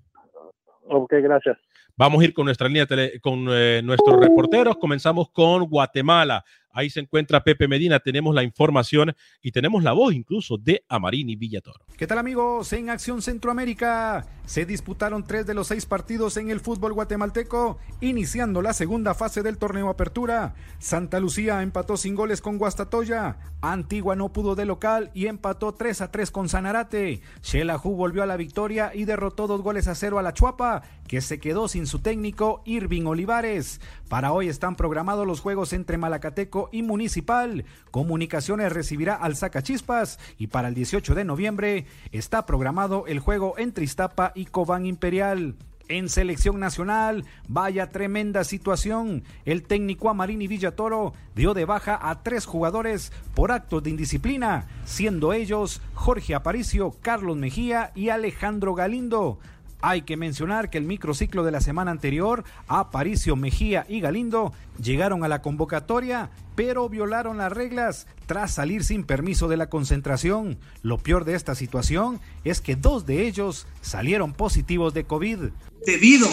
Ok, gracias. Vamos a ir con nuestra línea tele- con eh, nuestros reporteros. Comenzamos con Guatemala. Ahí se encuentra Pepe Medina. Tenemos la información y tenemos la voz incluso de Amarini Villatoro. ¿Qué tal amigos? En Acción Centroamérica se disputaron tres de los seis partidos en el fútbol guatemalteco, iniciando la segunda fase del torneo Apertura. Santa Lucía empató sin goles con Guastatoya, Antigua no pudo de local y empató 3 a 3 con Sanarate. Xelajú volvió a la victoria y derrotó dos goles a cero a la Chuapa, que se quedó sin su técnico Irving Olivares. Para hoy están programados los juegos entre Malacateco y Municipal. Comunicaciones recibirá al Sacachispas y para el 18 de noviembre está programado el juego entre Iztapa y Cobán Imperial. En selección nacional, vaya tremenda situación. El técnico Amarini Villatoro dio de baja a tres jugadores por actos de indisciplina, siendo ellos Jorge Aparicio, Carlos Mejía y Alejandro Galindo. Hay que mencionar que el microciclo de la semana anterior, Aparicio, Mejía y Galindo llegaron a la convocatoria, pero violaron las reglas tras salir sin permiso de la concentración. Lo peor de esta situación es que dos de ellos salieron positivos de COVID. debido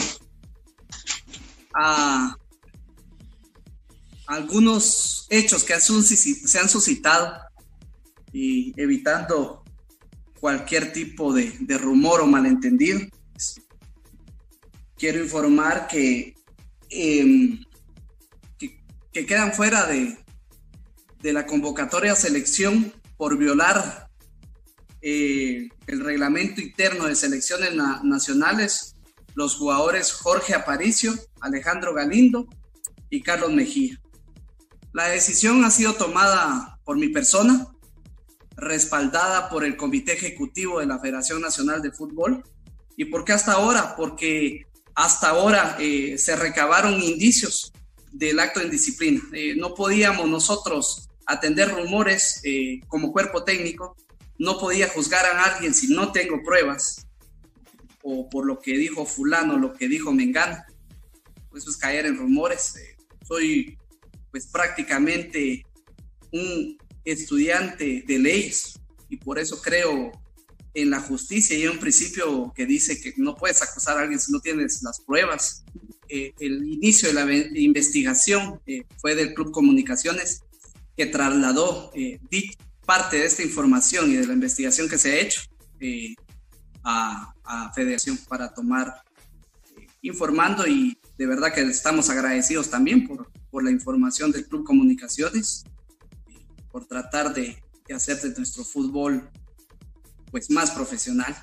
a algunos hechos que se han suscitado y evitando cualquier tipo de, de rumor o malentendido, quiero informar que, em, que, que quedan fuera de, de la convocatoria selección por violar eh, el reglamento interno de selecciones na- nacionales los jugadores Jorge Aparicio, Alejandro Galindo y Carlos Mejía. La decisión ha sido tomada por mi persona, respaldada por el Comité Ejecutivo de la Federación Nacional de Fútbol. ¿Y por qué hasta ahora? Porque hasta ahora eh, se recabaron indicios del acto de indisciplina. Eh, no podíamos nosotros atender rumores eh, como cuerpo técnico, no podía juzgar a alguien si no tengo pruebas o por lo que dijo fulano, lo que dijo Mengano. Pues es caer en rumores. Soy pues prácticamente un estudiante de leyes y por eso creo en la justicia hay un principio que dice que no puedes acusar a alguien si no tienes las pruebas. Eh, el inicio de la ve- investigación eh, fue del Club Comunicaciones que trasladó eh, parte de esta información y de la investigación que se ha hecho eh, a, a Federación para tomar eh, informando y de verdad que estamos agradecidos también por, por la información del Club Comunicaciones, eh, por tratar de, de hacer de nuestro fútbol pues más profesional.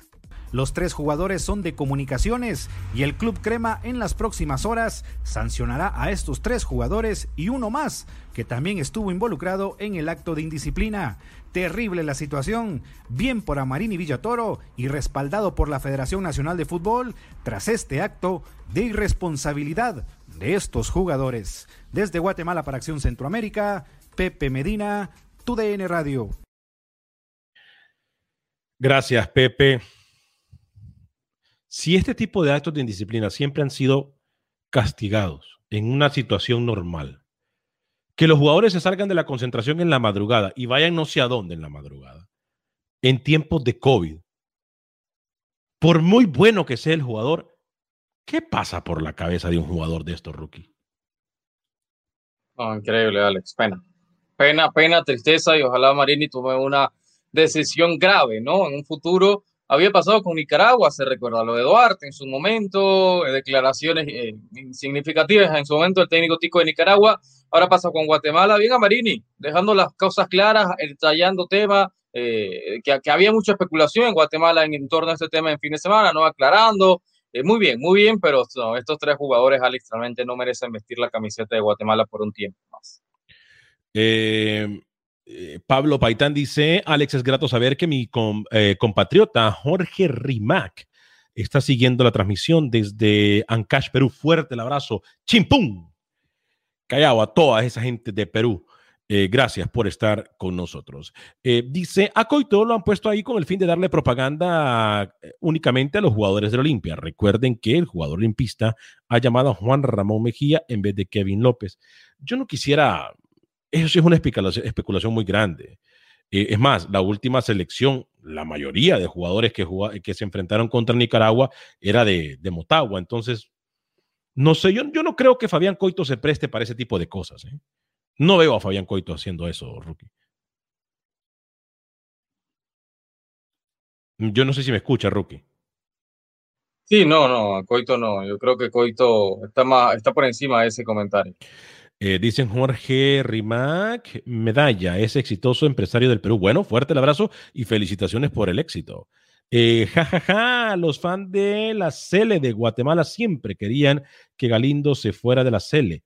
Los tres jugadores son de comunicaciones y el Club Crema en las próximas horas sancionará a estos tres jugadores y uno más que también estuvo involucrado en el acto de indisciplina. Terrible la situación, bien por Amarini Villatoro y respaldado por la Federación Nacional de Fútbol tras este acto de irresponsabilidad de estos jugadores. Desde Guatemala para Acción Centroamérica, Pepe Medina, TUDN Radio. Gracias, Pepe. Si este tipo de actos de indisciplina siempre han sido castigados en una situación normal, que los jugadores se salgan de la concentración en la madrugada y vayan no sé a dónde en la madrugada, en tiempos de COVID, por muy bueno que sea el jugador, ¿qué pasa por la cabeza de un jugador de estos rookies? No, increíble, Alex. Pena. Pena, pena, tristeza y ojalá Marini tome una decisión grave, ¿no? En un futuro había pasado con Nicaragua, se recuerda lo de Duarte en su momento, eh, declaraciones eh, significativas en su momento el técnico tico de Nicaragua, ahora pasa con Guatemala, bien a Marini, dejando las cosas claras, detallando temas, eh, que, había mucha especulación en Guatemala en, en torno a este tema en fin de semana, no aclarando, eh, muy bien, muy bien, pero estos tres jugadores, Alex, realmente no merecen vestir la camiseta de Guatemala por un tiempo más. Eh, eh, Pablo Paitán dice, Alex, es grato saber que mi compatriota Jorge Rimac está siguiendo la transmisión desde Ancash, Perú. Fuerte el abrazo. ¡Chimpum! Callado a toda esa gente de Perú. Eh, gracias por estar con nosotros. Eh, dice, a Coito lo han puesto ahí con el fin de darle propaganda eh, únicamente a los jugadores de Olimpia. Recuerden que el jugador olimpista ha llamado a Juan Ramón Mejía en vez de Kevin López. Yo no quisiera, eso sí es una especulación, muy grande. es más, la última selección, la mayoría de jugadores que, que se enfrentaron contra Nicaragua era de, Motagua. Entonces, no sé, yo, no creo que Fabián Coito se preste para ese tipo de cosas. ¿eh? No veo a Fabián Coito haciendo eso, Rookie. Yo no sé si me escucha, Rookie. Sí, no, no, Coito no. Yo creo que Coito está, más, está por encima de ese comentario. Eh, dicen Jorge Rimac, medalla, es exitoso empresario del Perú. Bueno, fuerte el abrazo y felicitaciones por el éxito. Eh, ja, ja, ja, los fans de la Cele de Guatemala siempre querían que Galindo se fuera de la Cele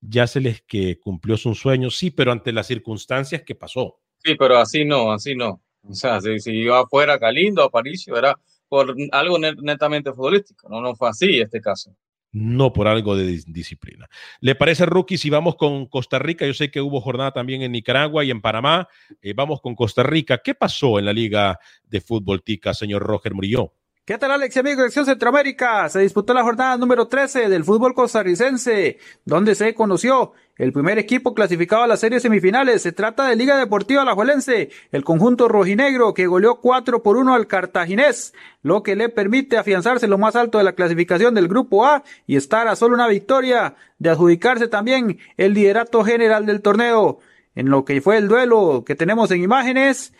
ya se les que cumplió su sueño, sí, pero ante las circunstancias que pasó. Sí, pero así no, así no. O sea, si, iba fuera Galindo, Aparicio, era por algo netamente futbolístico, no, no fue así este caso. No por algo de disciplina. ¿Le parece, Rookie, si vamos con Costa Rica? Yo sé que hubo jornada también en Nicaragua y en Panamá. Eh, vamos con Costa Rica. ¿Qué pasó en la Liga de Fútbol Tica, señor Roger Murillo? ¿Qué tal, Alex y amigos de Acción Centroamérica? Se disputó la jornada número 13 del fútbol costarricense, donde se conoció el primer equipo clasificado a las series semifinales. Se trata de Liga Deportiva Alajuelense, el conjunto rojinegro que goleó 4 por 1 al cartaginés, lo que le permite afianzarse lo más alto de la clasificación del grupo A y estar a solo una victoria de adjudicarse también el liderato general del torneo. En lo que fue el duelo que tenemos en imágenes,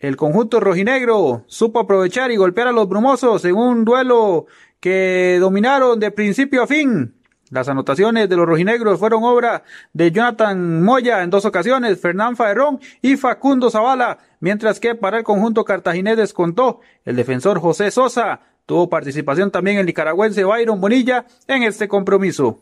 el conjunto rojinegro supo aprovechar y golpear a los brumosos en un duelo que dominaron de principio a fin. Las anotaciones de los rojinegros fueron obra de Jonathan Moya en dos ocasiones, Fernán Faerrón y Facundo Zavala, mientras que para el conjunto cartaginés descontó el defensor José Sosa. Tuvo participación también el nicaragüense Byron Bonilla en este compromiso.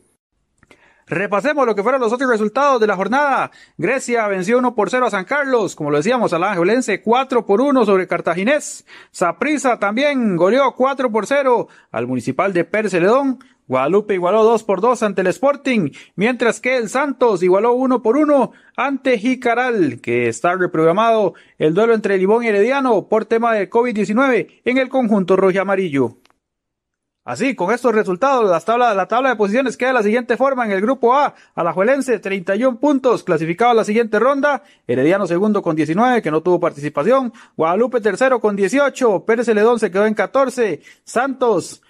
Repasemos lo que fueron los otros resultados de la jornada. Grecia venció 1 por 0 a San Carlos, como lo decíamos, al Angelense 4 por 1 sobre Cartaginés. Saprisa también goleó 4 por 0 al Municipal de Perceledón. Guadalupe igualó 2 por 2 ante el Sporting, mientras que el Santos igualó 1 por 1 ante Jicaral, que está reprogramado el duelo entre Libón y Herediano por tema de COVID-19 en el conjunto rojo amarillo. Así, con estos resultados, la tabla, la tabla de posiciones queda de la siguiente forma. En el grupo A, Alajuelense, 31 puntos, clasificado a la siguiente ronda. Herediano segundo con 19, que no tuvo participación. Guadalupe tercero con 18. Pérez Celedón se quedó en 14. Santos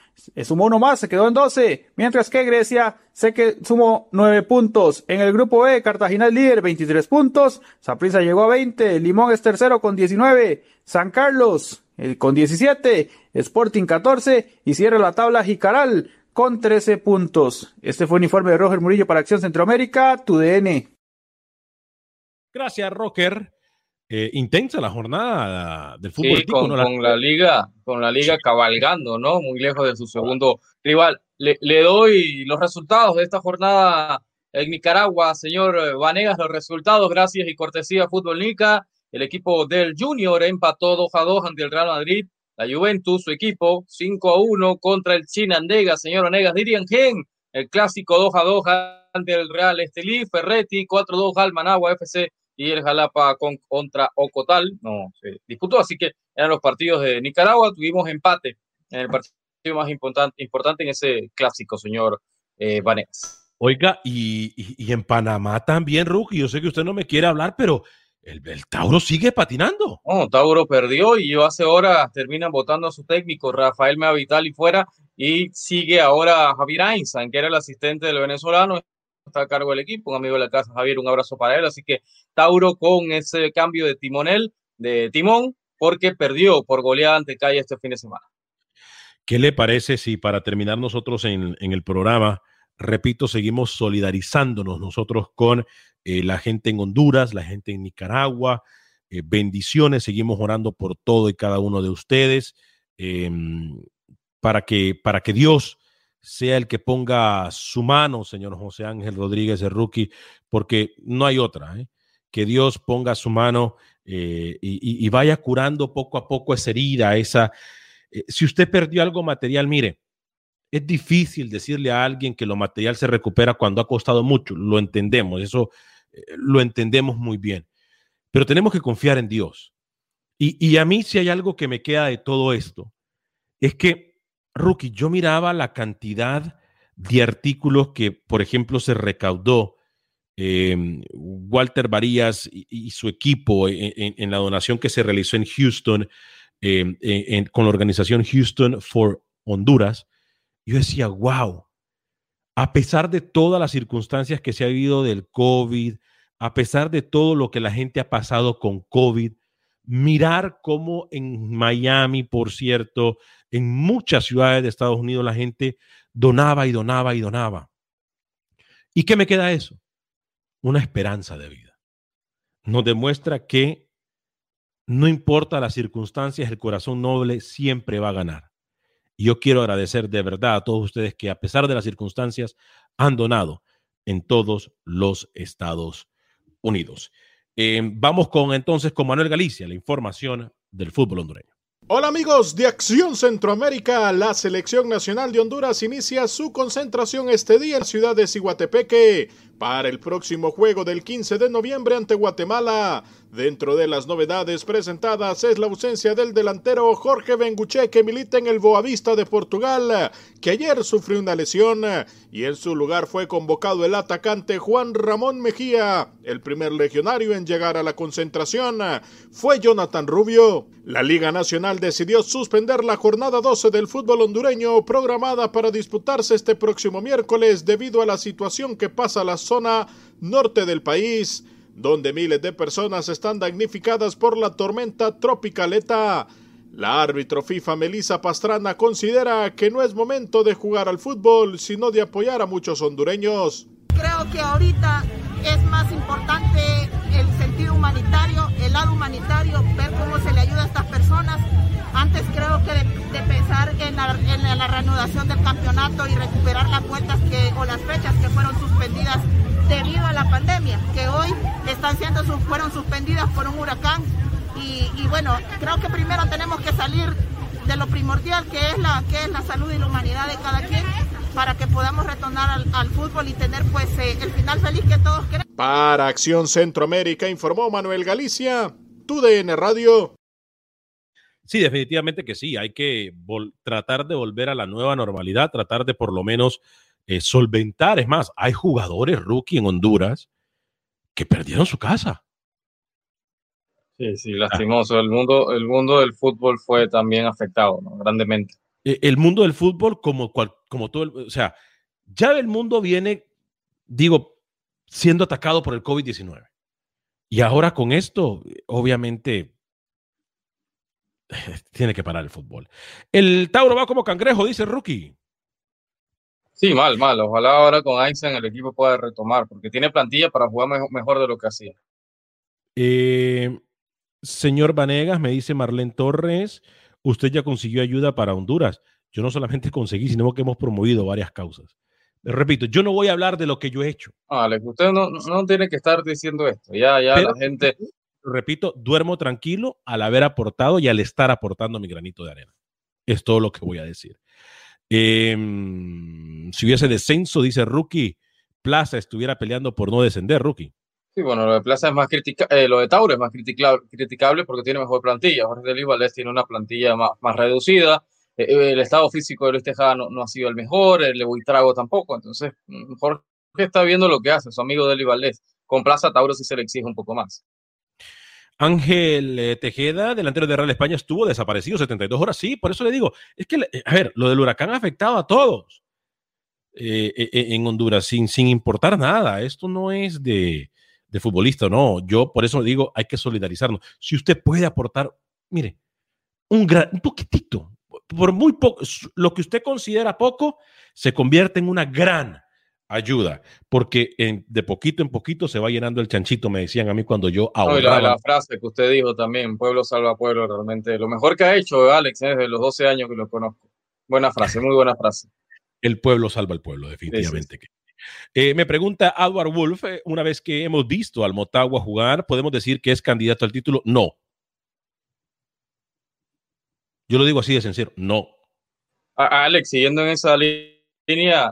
sumó uno más, se quedó en 12. Mientras que Grecia se que sumó 9 puntos. En el grupo B, Cartagena es líder, 23 puntos. Saprissa llegó a 20. Limón es tercero con 19. San Carlos eh, con 17, Sporting 14 y cierra la tabla Jicaral con 13 puntos. Este fue un informe de Roger Murillo para Acción Centroamérica, tu DN. Gracias, Roger. Eh, intensa la jornada del fútbol. Sí, con, la... liga, con la liga cabalgando, ¿no? Muy lejos de su segundo rival. Le, le doy los resultados de esta jornada en Nicaragua, señor Vanegas, los resultados, gracias y cortesía Fútbol Nica. El equipo del Junior empató 2 a 2 ante el Real Madrid. La Juventus, su equipo, 5 a 1 contra el Chinandega. Señor Onegas, dirían Gen, el clásico 2 a 2 ante el Real Estelí. Ferretti, 4 a 2 al Managua FC y el Jalapa con, contra Ocotal. No se disputó, así que eran los partidos de Nicaragua. Tuvimos empate en el partido más importante, importante en ese clásico, señor eh, Vanegas. Oiga, y, y, en Panamá también, Ruggi, yo sé que usted no me quiere hablar, pero el, Tauro sigue patinando. No, Tauro perdió y yo hace horas terminan votando a su técnico, Rafael y fuera, y sigue ahora Javier Einstein, que era el asistente del venezolano, está a cargo del equipo, un amigo de la casa, Javier, un abrazo para él. Así que Tauro con ese cambio de timonel, de timón, porque perdió por goleada ante Calle este fin de semana. ¿Qué le parece si para terminar nosotros en, el programa, repito, seguimos solidarizándonos nosotros con eh, la gente en Honduras, la gente en Nicaragua. Eh, bendiciones, seguimos orando por todo y cada uno de ustedes. Em, para que, para que Dios sea el que ponga su mano, señor José Ángel Rodríguez, el rookie, porque no hay otra. ¿eh? Que Dios ponga su mano eh, y, vaya curando poco a poco esa herida, esa... Eh, si usted perdió algo material, mire, es difícil decirle a alguien que lo material se recupera cuando ha costado mucho, lo entendemos, eso lo entendemos muy bien, pero tenemos que confiar en Dios. Y, y a mí si hay algo que me queda de todo esto, es que Rookie, yo miraba la cantidad de artículos que, por ejemplo, se recaudó em, Walter Varías y, su equipo en, la donación que se realizó en Houston em, con la organización Houston for Honduras. Yo decía, wow, a pesar de todas las circunstancias que se ha vivido del COVID, a pesar de todo lo que la gente ha pasado con COVID, mirar cómo en Miami, por cierto, en muchas ciudades de Estados Unidos la gente donaba y donaba y donaba. ¿Y qué me queda eso? Una esperanza de vida. Nos demuestra que no importa las circunstancias, el corazón noble siempre va a ganar. Y yo quiero agradecer de verdad a todos ustedes que a pesar de las circunstancias han donado en todos los Estados Unidos. Eh, vamos con entonces con Manuel Galicia, la información del fútbol hondureño. Hola amigos de Acción Centroamérica, la selección nacional de Honduras inicia su concentración este día en la ciudad de Ciguatepeque para el próximo juego del 15 de noviembre ante Guatemala. Dentro de las novedades presentadas es la ausencia del delantero Jorge Benguche que milita en el Boavista de Portugal, que ayer sufrió una lesión y en su lugar fue convocado el atacante Juan Ramón Mejía. El primer legionario en llegar a la concentración fue Jonathan Rubio. La Liga Nacional decidió suspender la jornada 12 del fútbol hondureño programada para disputarse este próximo miércoles debido a la situación que pasa la zona norte del país, donde miles de personas están damnificadas por la tormenta tropicaleta. La árbitro FIFA Melissa Pastrana considera que no es momento de jugar al fútbol, sino de apoyar a muchos hondureños. Creo que ahorita es más importante el sentido humanitario, el lado humanitario, ver cómo se le ayuda a estas personas. Antes creo que de, pensar en la, en la, reanudación del campeonato y recuperar las cuentas que, o las fechas que fueron suspendidas debido a la pandemia, que hoy están siendo, fueron suspendidas por un huracán. Y, y bueno, creo que primero tenemos que salir de lo primordial que es la, que es la salud y la humanidad de cada quien para que podamos retornar al, fútbol y tener pues eh, el final feliz que todos queremos. Para Acción Centroamérica informó Manuel Galicia, TUDN Radio. Sí, definitivamente que sí. Hay que tratar de volver a la nueva normalidad, tratar de por lo menos eh, solventar. Es más, hay jugadores rookie en Honduras que perdieron su casa. Sí, sí, lastimoso. El mundo, el mundo del fútbol fue también afectado grandemente. E, el mundo del fútbol, como, como todo, el, o sea, ya el mundo viene, digo, siendo atacado por el COVID-19. Y ahora con esto, obviamente, [LAUGHS] tiene que parar el fútbol. El Tauro va como cangrejo, dice Rookie. Sí, mal, mal. Ojalá ahora con Einstein el equipo pueda retomar, porque tiene plantilla para jugar mejor, de lo que hacía. Eh, señor Vanegas, me dice Marlene Torres, usted ya consiguió ayuda para Honduras. Yo no solamente [LAUGHS] conseguí, sino que hemos promovido varias causas. Repito, yo no voy a hablar de lo que yo he hecho. Alex, usted no, no tiene que estar diciendo esto. Ya, ya la gente. Repito, duermo tranquilo al haber aportado y al estar aportando mi granito de arena. Es todo lo que voy a decir. Em, si hubiese descenso, dice Rookie, Plaza estuviera peleando por no descender, Rookie. Sí, bueno, lo de Plaza es más criticable, eh, lo de Tauro es más criticable, porque tiene mejor plantilla. Jorge de Valdés tiene una plantilla más, más reducida. Eh, eh, el estado físico de Luis Tejada no, ha sido el mejor, el Buitrago tampoco. Entonces, mm, Jorge está viendo lo que hace, su amigo Deli Valdés. Con Plaza Tauro sí se le exige un poco más. Ángel Tejeda, delantero de Real España, estuvo desaparecido 72 horas. Sí, por eso le digo, es que, a ver, lo del huracán ha afectado a todos en Honduras, sin, sin importar nada. Esto no es de, de futbolista, no. Yo por eso digo, hay que solidarizarnos. Si usted puede aportar, mire, un, gran, un poquitito, por muy poco, lo que usted considera poco, se convierte en una gran ayuda, porque de poquito en poquito se va llenando el chanchito, me decían a mí cuando yo ahorraba. la, frase que usted dijo también, pueblo salva pueblo, realmente lo mejor que ha hecho Alex ¿eh? desde los 12 años que lo conozco. Buena frase, muy buena frase. [LAUGHS] El pueblo salva al pueblo, definitivamente. Eh, me pregunta Edward Wolf, eh, una vez que hemos visto al Motagua jugar, ¿podemos decir que es candidato al título? No. Yo lo digo así de sencillo, no. Alex, siguiendo en esa línea,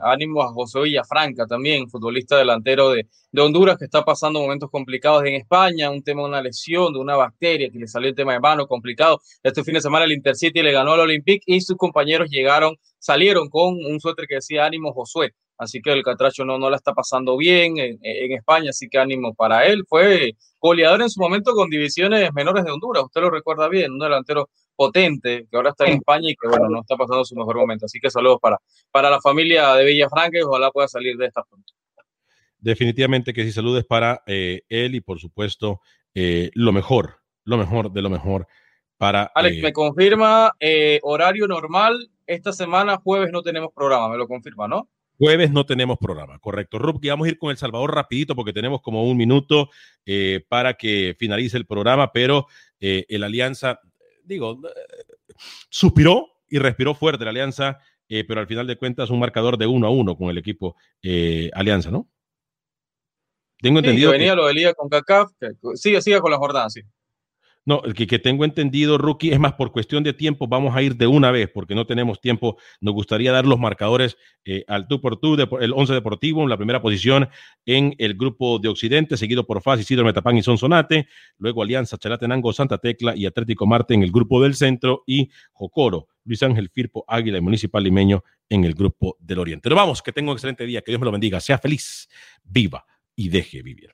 ánimo a José Villafranca también, futbolista delantero de, de, Honduras que está pasando momentos complicados en España, un tema de una lesión, de una bacteria que le salió el tema de mano complicado. Este fin de semana el Intercity le ganó al Olympique y sus compañeros llegaron, salieron con un suéter que decía ánimo Josué así que el Catracho no, no la está pasando bien en, España, así que ánimo para él. Fue goleador en su momento con divisiones menores de Honduras, usted lo recuerda bien, un delantero potente que ahora está en España y que bueno, no está pasando su mejor momento. Así que saludos para, para la familia de Villafranca y ojalá pueda salir de esta pronto. Definitivamente que sí, saludes para eh, él y por supuesto eh, lo mejor, lo mejor de lo mejor para... Alex, eh, me confirma horario normal. Esta semana, jueves, no tenemos programa, me lo confirma, ¿no? Jueves no tenemos programa, correcto. Rub, vamos a ir con El Salvador rapidito porque tenemos como un minuto eh, para que finalice el programa, pero eh, el Alianza, digo, eh, suspiró y respiró fuerte la Alianza, pero al final de cuentas un marcador de uno a uno con el equipo Alianza, ¿no? Tengo entendido. Que venía lo de Liga con CACAF, sigue, sigue con la jornada, sí. No, el que, que, tengo entendido, Rookie, es más por cuestión de tiempo, vamos a ir de una vez porque no tenemos tiempo. Nos gustaría dar los marcadores eh, al tú por tú, el 11 Deportivo en la primera posición en el grupo de Occidente, seguido por FAS, Isidro Metapán y Sonsonate, luego Alianza, Chalatenango, Santa Tecla y Atlético Marte en el grupo del centro y Jocoro, Luis Ángel Firpo, Águila y Municipal Limeño en el grupo del Oriente. Pero vamos, que tenga un excelente día, que Dios me lo bendiga, sea feliz, viva y deje vivir.